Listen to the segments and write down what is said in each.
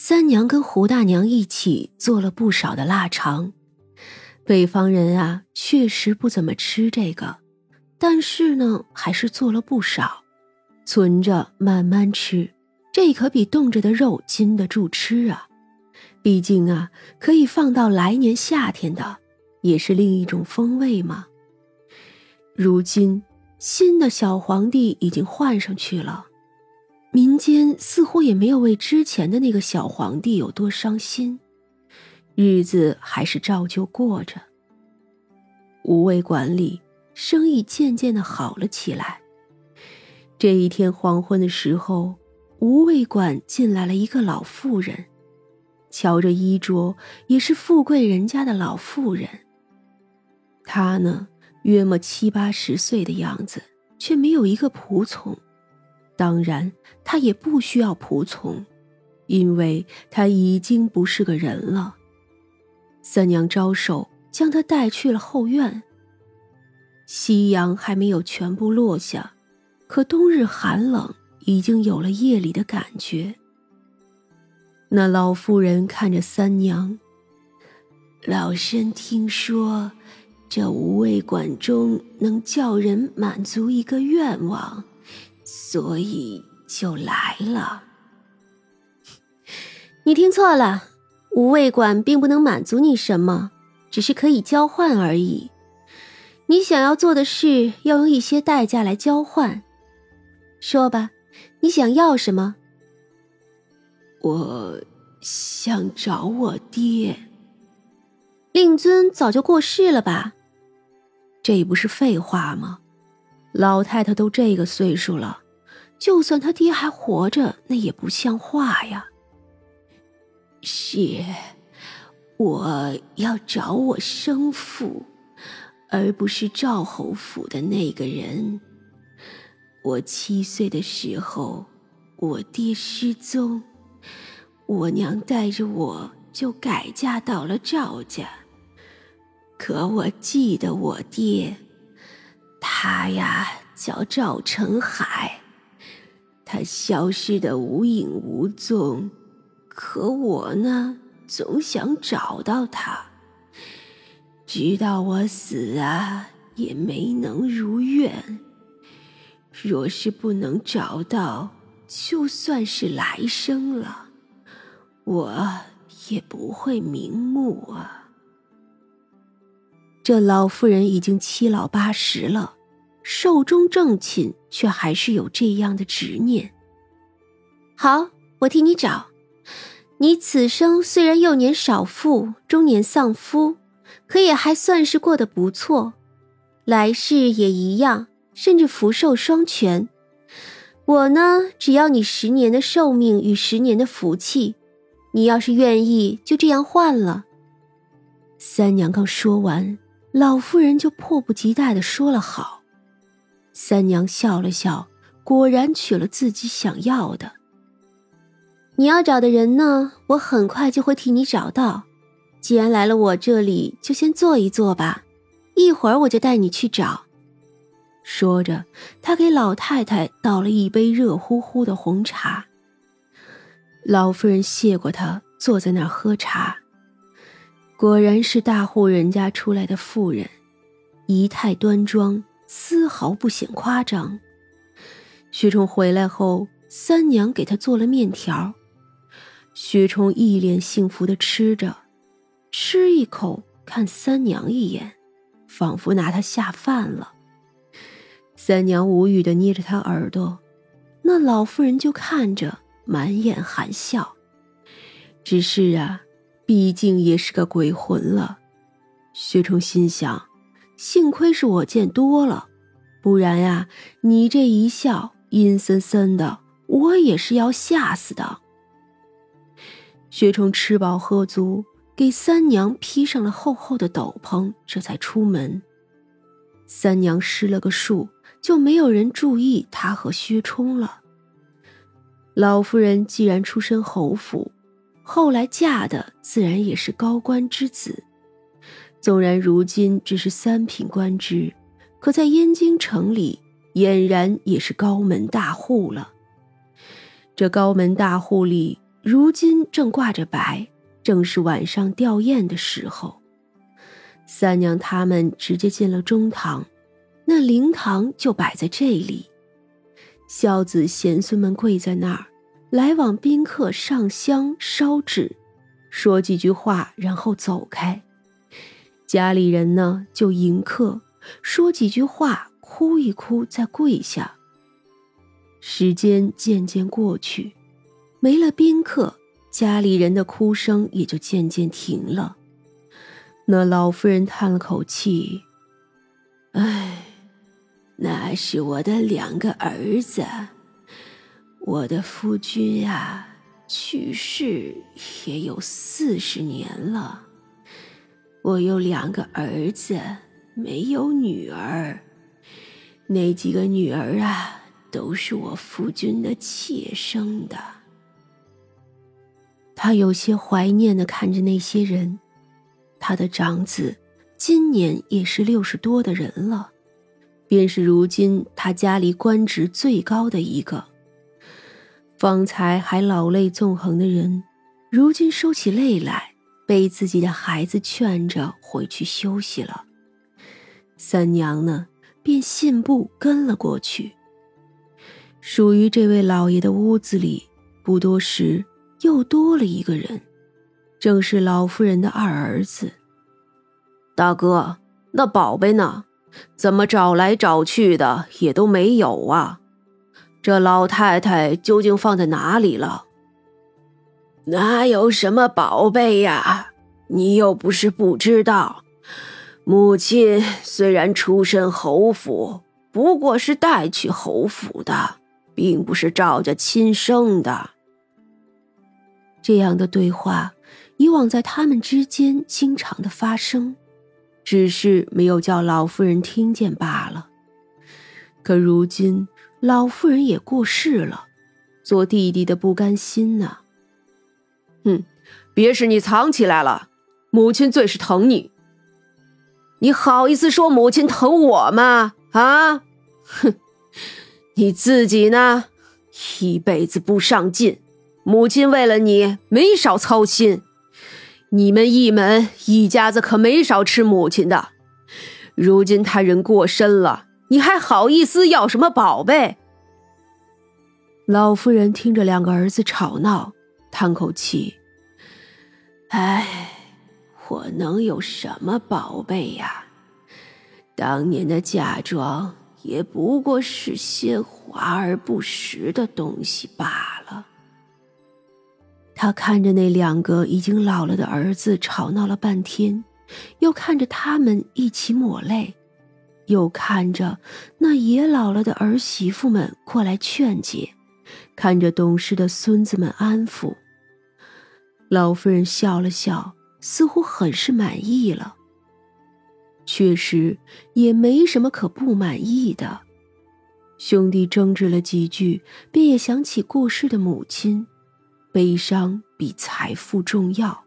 三娘跟胡大娘一起做了不少的腊肠。北方人啊，确实不怎么吃这个，但是呢，还是做了不少，存着慢慢吃。这可比冻着的肉经得住吃啊！毕竟啊，可以放到来年夏天的，也是另一种风味嘛。如今新的小皇帝已经换上去了，民间似乎也没有为之前的那个小皇帝有多伤心。日子还是照旧过着。无味馆里生意渐渐的好了起来。这一天黄昏的时候，无味馆进来了一个老妇人，瞧着衣着也是富贵人家的老妇人。她呢，约莫七八十岁的样子，却没有一个仆从。当然，她也不需要仆从，因为她已经不是个人了。三娘招手，将她带去了后院。夕阳还没有全部落下，可冬日寒冷已经有了夜里的感觉。那老妇人看着三娘，老身听说，这无味馆中能叫人满足一个愿望，所以就来了。你听错了。无味馆并不能满足你什么，只是可以交换而已。你想要做的事要用一些代价来交换。说吧，你想要什么？我想找我爹。令尊早就过世了吧？这不是废话吗？老太太都这个岁数了，就算他爹还活着，那也不像话呀。是，我要找我生父，而不是赵侯府的那个人。我七岁的时候，我爹失踪，我娘带着我就改嫁到了赵家。可我记得我爹，他呀叫赵成海，他消失的无影无踪。可我呢，总想找到他，直到我死啊，也没能如愿。若是不能找到，就算是来生了，我也不会瞑目啊。这老妇人已经七老八十了，寿终正寝，却还是有这样的执念。好，我替你找。你此生虽然幼年少妇，中年丧夫，可也还算是过得不错。来世也一样，甚至福寿双全。我呢，只要你十年的寿命与十年的福气。你要是愿意，就这样换了。三娘刚说完，老妇人就迫不及待的说了好。三娘笑了笑，果然取了自己想要的。你要找的人呢？我很快就会替你找到。既然来了我这里，就先坐一坐吧。一会儿我就带你去找。说着，他给老太太倒了一杯热乎乎的红茶。老夫人谢过他，坐在那儿喝茶。果然是大户人家出来的妇人，仪态端庄，丝毫不显夸张。薛冲回来后，三娘给他做了面条。薛冲一脸幸福的吃着，吃一口看三娘一眼，仿佛拿他下饭了。三娘无语的捏着他耳朵，那老妇人就看着，满眼含笑。只是啊，毕竟也是个鬼魂了。薛冲心想，幸亏是我见多了，不然呀，你这一笑，阴森森的，我也是要吓死的。薛冲吃饱喝足，给三娘披上了厚厚的斗篷，这才出门。三娘施了个术，就没有人注意他和薛冲了。老夫人既然出身侯府，后来嫁的自然也是高官之子。纵然如今只是三品官职，可在燕京城里，俨然也是高门大户了。这高门大户里。如今正挂着白，正是晚上吊唁的时候。三娘他们直接进了中堂，那灵堂就摆在这里。孝子贤孙们跪在那儿，来往宾客上香烧纸，说几句话，然后走开。家里人呢，就迎客，说几句话，哭一哭，再跪下。时间渐渐过去，没了宾客，家里人的哭声也就渐渐停了。那老妇人叹了口气：“唉。”那是我的两个儿子，我的夫君啊，去世也有四十年了。我有两个儿子，没有女儿。那几个女儿啊，都是我夫君的妾生的。他有些怀念的看着那些人，他的长子今年也是六十多的人了。便是如今他家里官职最高的一个。方才还老泪纵横的人，如今收起泪来，被自己的孩子劝着回去休息了。三娘呢，便信步跟了过去。属于这位老爷的屋子里，不多时又多了一个人，正是老夫人的二儿子。大哥，那宝贝呢？怎么找来找去的也都没有啊？这老太太究竟放在哪里了？哪有什么宝贝呀？你又不是不知道，母亲虽然出身侯府，不过是带去侯府的，并不是赵家亲生的。这样的对话，以往在他们之间经常的发生。只是没有叫老夫人听见罢了。可如今老夫人也过世了，做弟弟的不甘心呐。哼，别是你藏起来了，母亲最是疼你。你好意思说母亲疼我吗？啊，哼，你自己呢，一辈子不上进，母亲为了你没少操心。你们一门一家子可没少吃母亲的，如今他人过身了，你还好意思要什么宝贝？老夫人听着两个儿子吵闹，叹口气：“唉，我能有什么宝贝呀？当年的嫁妆也不过是些华而不实的东西罢了。”他看着那两个已经老了的儿子吵闹了半天，又看着他们一起抹泪，又看着那也老了的儿媳妇们过来劝解，看着懂事的孙子们安抚。老夫人笑了笑，似乎很是满意了。确实也没什么可不满意的。兄弟争执了几句，便也想起过世的母亲。悲伤比财富重要。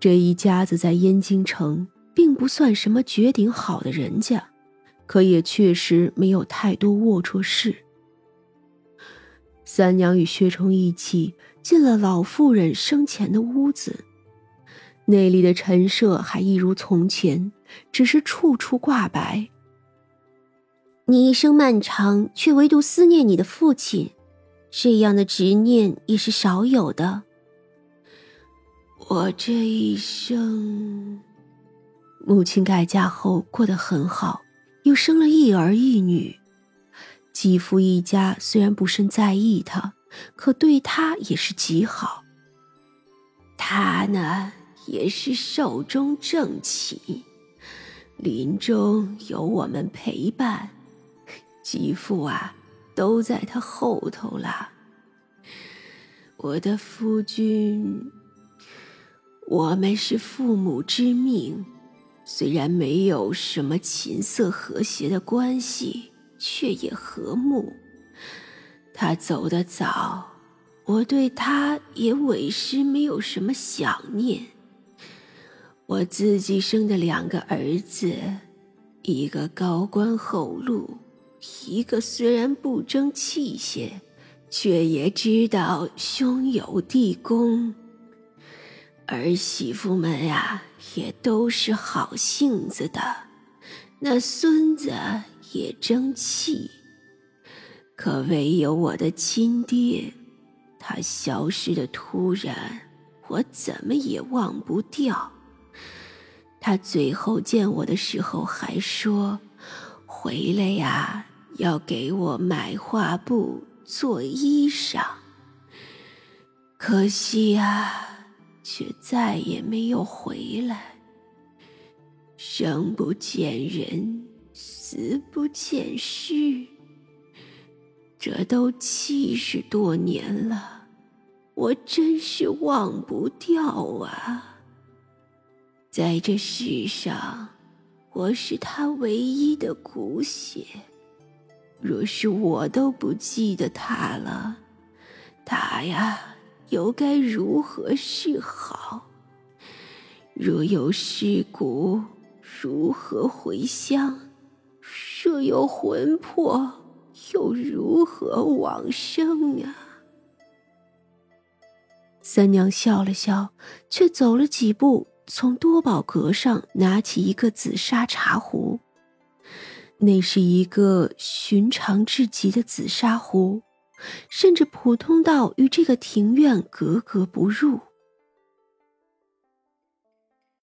这一家子在燕京城并不算什么绝顶好的人家，可也确实没有太多龌龊事。三娘与薛冲一起进了老妇人生前的屋子，那里的陈设还一如从前，只是处处挂白。你一生漫长，却唯独思念你的父亲。这样的执念也是少有的。我这一生，母亲改嫁后过得很好，又生了一儿一女。继父一家虽然不甚在意他，可对他也是极好。他呢，也是寿终正寝，临终有我们陪伴。继父啊。都在他后头了。我的夫君，我们是父母之命，虽然没有什么琴瑟和谐的关系，却也和睦。他走得早，我对他也委实没有什么想念。我自己生的两个儿子，一个高官厚禄。一个虽然不争气些，却也知道兄友弟恭。儿媳妇们呀，也都是好性子的，那孙子也争气。可唯有我的亲爹，他消失的突然，我怎么也忘不掉。他最后见我的时候还说：“回来呀，要给我买画布做衣裳。”可惜呀。却再也没有回来。生不见人，死不见尸。这都七十多年了，我真是忘不掉啊！在这世上，我是他唯一的骨血。若是我都不记得他了，他呀。又该如何是好？若有尸骨，如何回乡？若有魂魄，又如何往生啊？三娘笑了笑，却走了几步，从多宝阁上拿起一个紫砂茶壶。那是一个寻常至极的紫砂壶。甚至普通到与这个庭院格格不入。